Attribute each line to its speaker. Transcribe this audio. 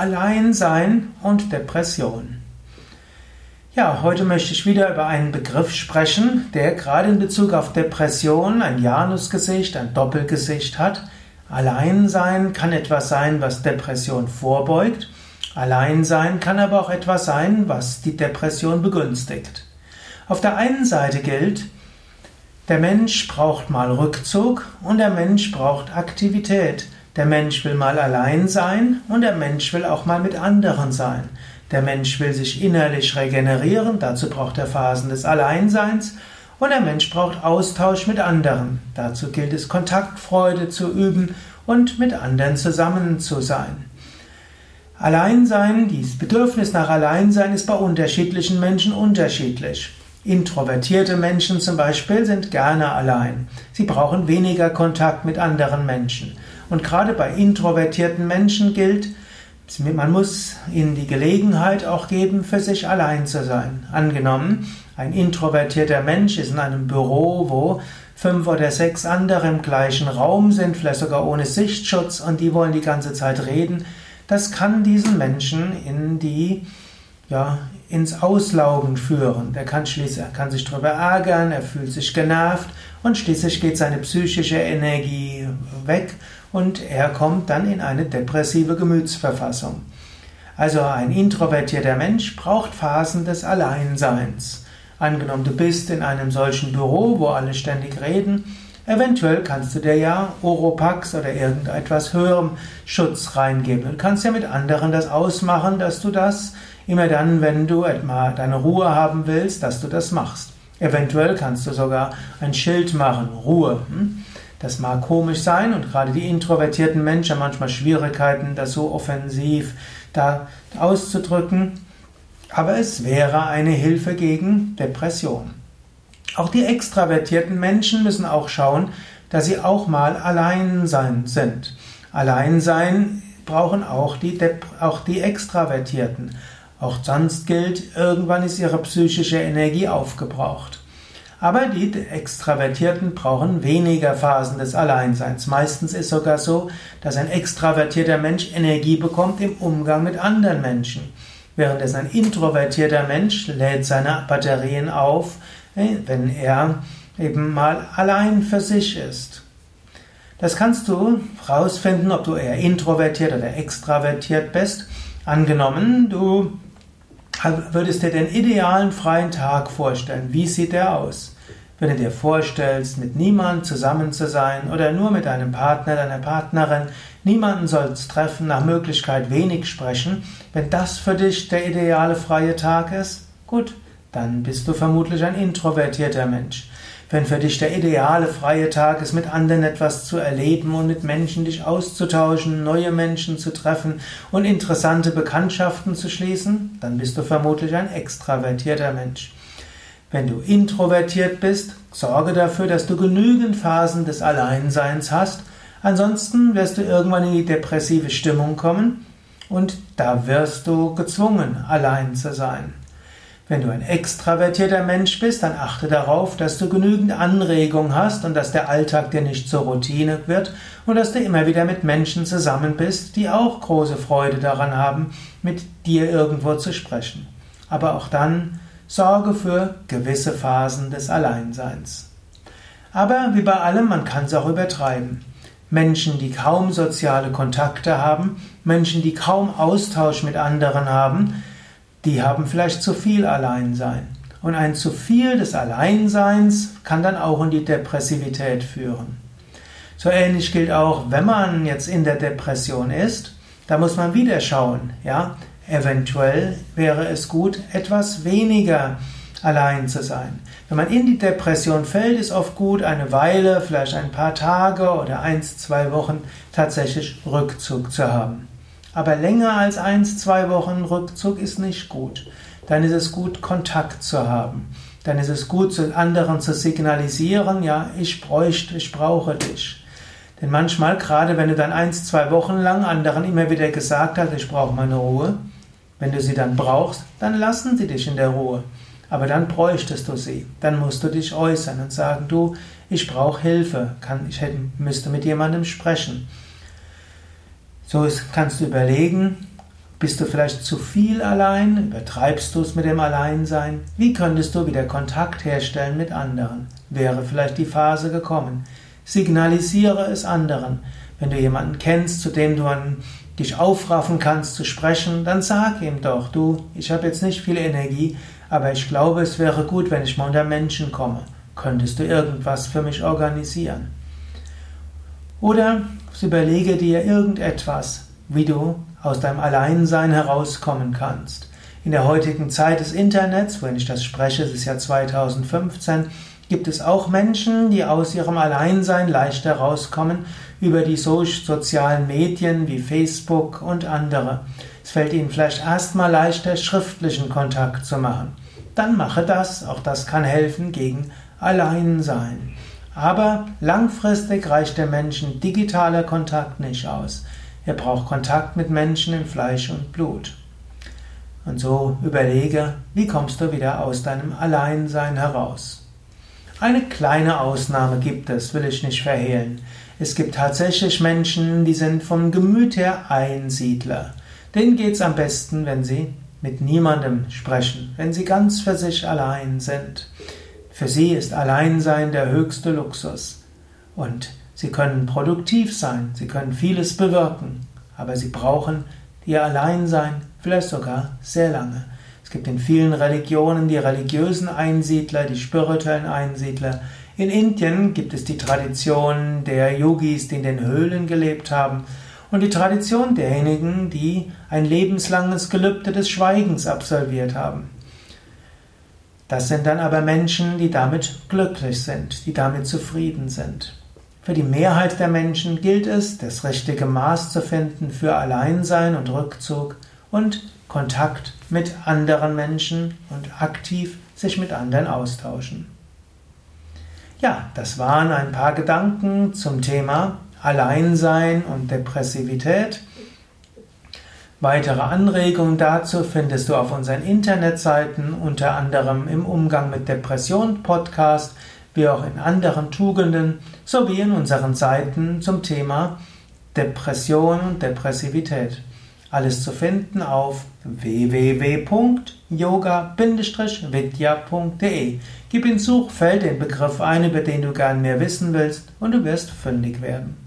Speaker 1: Alleinsein und Depression. Ja, heute möchte ich wieder über einen Begriff sprechen, der gerade in Bezug auf Depression ein Janusgesicht, ein Doppelgesicht hat. Alleinsein kann etwas sein, was Depression vorbeugt. Alleinsein kann aber auch etwas sein, was die Depression begünstigt. Auf der einen Seite gilt, der Mensch braucht mal Rückzug und der Mensch braucht Aktivität. Der Mensch will mal allein sein und der Mensch will auch mal mit anderen sein. Der Mensch will sich innerlich regenerieren, dazu braucht er Phasen des Alleinseins und der Mensch braucht Austausch mit anderen. Dazu gilt es Kontaktfreude zu üben und mit anderen zusammen zu sein. Alleinsein, dieses Bedürfnis nach Alleinsein ist bei unterschiedlichen Menschen unterschiedlich. Introvertierte Menschen zum Beispiel sind gerne allein. Sie brauchen weniger Kontakt mit anderen Menschen. Und gerade bei introvertierten Menschen gilt, man muss ihnen die Gelegenheit auch geben, für sich allein zu sein. Angenommen, ein introvertierter Mensch ist in einem Büro, wo fünf oder sechs andere im gleichen Raum sind, vielleicht sogar ohne Sichtschutz, und die wollen die ganze Zeit reden. Das kann diesen Menschen in die ja, ins Auslaugen führen. Der kann schließlich, er kann sich darüber ärgern, er fühlt sich genervt und schließlich geht seine psychische Energie weg und er kommt dann in eine depressive Gemütsverfassung. Also ein introvertierter Mensch braucht Phasen des Alleinseins. Angenommen, du bist in einem solchen Büro, wo alle ständig reden, eventuell kannst du dir ja Oropax oder irgendetwas höherem Schutz reingeben und kannst ja mit anderen das ausmachen, dass du das immer dann, wenn du etwa deine Ruhe haben willst, dass du das machst. Eventuell kannst du sogar ein Schild machen, Ruhe. Hm? Das mag komisch sein und gerade die introvertierten Menschen haben manchmal Schwierigkeiten, das so offensiv da auszudrücken. Aber es wäre eine Hilfe gegen Depression. Auch die extravertierten Menschen müssen auch schauen, dass sie auch mal allein sein sind. Allein sein brauchen auch die, auch die Extravertierten. Auch sonst gilt, irgendwann ist ihre psychische Energie aufgebraucht. Aber die Extravertierten brauchen weniger Phasen des Alleinseins. Meistens ist sogar so, dass ein extravertierter Mensch Energie bekommt im Umgang mit anderen Menschen. Während es ein introvertierter Mensch lädt seine Batterien auf, äh, wenn er eben mal allein für sich ist. Das kannst du herausfinden, ob du eher introvertiert oder extravertiert bist. Angenommen, du würdest dir den idealen freien Tag vorstellen? Wie sieht der aus? Wenn du dir vorstellst, mit niemandem zusammen zu sein oder nur mit deinem Partner, deiner Partnerin, niemanden sollst treffen, nach Möglichkeit wenig sprechen, wenn das für dich der ideale freie Tag ist, gut, dann bist du vermutlich ein introvertierter Mensch. Wenn für dich der ideale freie Tag ist, mit anderen etwas zu erleben und mit Menschen dich auszutauschen, neue Menschen zu treffen und interessante Bekanntschaften zu schließen, dann bist du vermutlich ein extravertierter Mensch. Wenn du introvertiert bist, sorge dafür, dass du genügend Phasen des Alleinseins hast, ansonsten wirst du irgendwann in die depressive Stimmung kommen und da wirst du gezwungen, allein zu sein. Wenn du ein extravertierter Mensch bist, dann achte darauf, dass du genügend Anregung hast und dass der Alltag dir nicht zur Routine wird und dass du immer wieder mit Menschen zusammen bist, die auch große Freude daran haben, mit dir irgendwo zu sprechen. Aber auch dann sorge für gewisse Phasen des Alleinseins. Aber wie bei allem, man kann es auch übertreiben. Menschen, die kaum soziale Kontakte haben, Menschen, die kaum Austausch mit anderen haben, die haben vielleicht zu viel Alleinsein. Und ein zu viel des Alleinseins kann dann auch in die Depressivität führen. So ähnlich gilt auch, wenn man jetzt in der Depression ist, da muss man wieder schauen, ja, eventuell wäre es gut, etwas weniger allein zu sein. Wenn man in die Depression fällt, ist oft gut, eine Weile, vielleicht ein paar Tage oder eins, zwei Wochen tatsächlich Rückzug zu haben. Aber länger als eins, zwei Wochen Rückzug ist nicht gut. Dann ist es gut, Kontakt zu haben. Dann ist es gut, zu anderen zu signalisieren, ja, ich bräuchte, ich brauche dich. Denn manchmal, gerade wenn du dann eins, zwei Wochen lang anderen immer wieder gesagt hast, ich brauche meine Ruhe, wenn du sie dann brauchst, dann lassen sie dich in der Ruhe. Aber dann bräuchtest du sie. Dann musst du dich äußern und sagen, du, ich brauche Hilfe, kann, ich hätte, müsste mit jemandem sprechen. So kannst du überlegen, Bist du vielleicht zu viel allein? Übertreibst du es mit dem Alleinsein? Wie könntest du wieder Kontakt herstellen mit anderen? Wäre vielleicht die Phase gekommen. Signalisiere es anderen. Wenn du jemanden kennst, zu dem du dich aufraffen kannst zu sprechen, dann sag ihm doch, du, ich habe jetzt nicht viel Energie, aber ich glaube, es wäre gut, wenn ich mal unter Menschen komme. Könntest du irgendwas für mich organisieren? Oder überlege dir irgendetwas, wie du aus deinem Alleinsein herauskommen kannst. In der heutigen Zeit des Internets, wenn ich das spreche, es ist ja 2015, gibt es auch Menschen, die aus ihrem Alleinsein leicht herauskommen über die sozialen Medien wie Facebook und andere. Es fällt ihnen vielleicht erstmal leichter, schriftlichen Kontakt zu machen. Dann mache das, auch das kann helfen gegen Alleinsein. Aber langfristig reicht der Menschen digitaler Kontakt nicht aus. Er braucht Kontakt mit Menschen in Fleisch und Blut. Und so überlege, wie kommst du wieder aus deinem Alleinsein heraus. Eine kleine Ausnahme gibt es, will ich nicht verhehlen. Es gibt tatsächlich Menschen, die sind vom Gemüt her Einsiedler. Denen geht's am besten, wenn sie mit niemandem sprechen, wenn sie ganz für sich allein sind. Für sie ist Alleinsein der höchste Luxus. Und sie können produktiv sein, sie können vieles bewirken, aber sie brauchen ihr Alleinsein vielleicht sogar sehr lange. Es gibt in vielen Religionen die religiösen Einsiedler, die spirituellen Einsiedler. In Indien gibt es die Tradition der Yogis, die in den Höhlen gelebt haben. Und die Tradition derjenigen, die ein lebenslanges Gelübde des Schweigens absolviert haben. Das sind dann aber Menschen, die damit glücklich sind, die damit zufrieden sind. Für die Mehrheit der Menschen gilt es, das richtige Maß zu finden für Alleinsein und Rückzug und Kontakt mit anderen Menschen und aktiv sich mit anderen austauschen. Ja, das waren ein paar Gedanken zum Thema Alleinsein und Depressivität. Weitere Anregungen dazu findest du auf unseren Internetseiten, unter anderem im Umgang mit Depression Podcast, wie auch in anderen Tugenden, sowie in unseren Seiten zum Thema Depression und Depressivität. Alles zu finden auf www.yoga-vidya.de. Gib ins Suchfeld den Begriff ein, über den du gern mehr wissen willst, und du wirst fündig werden.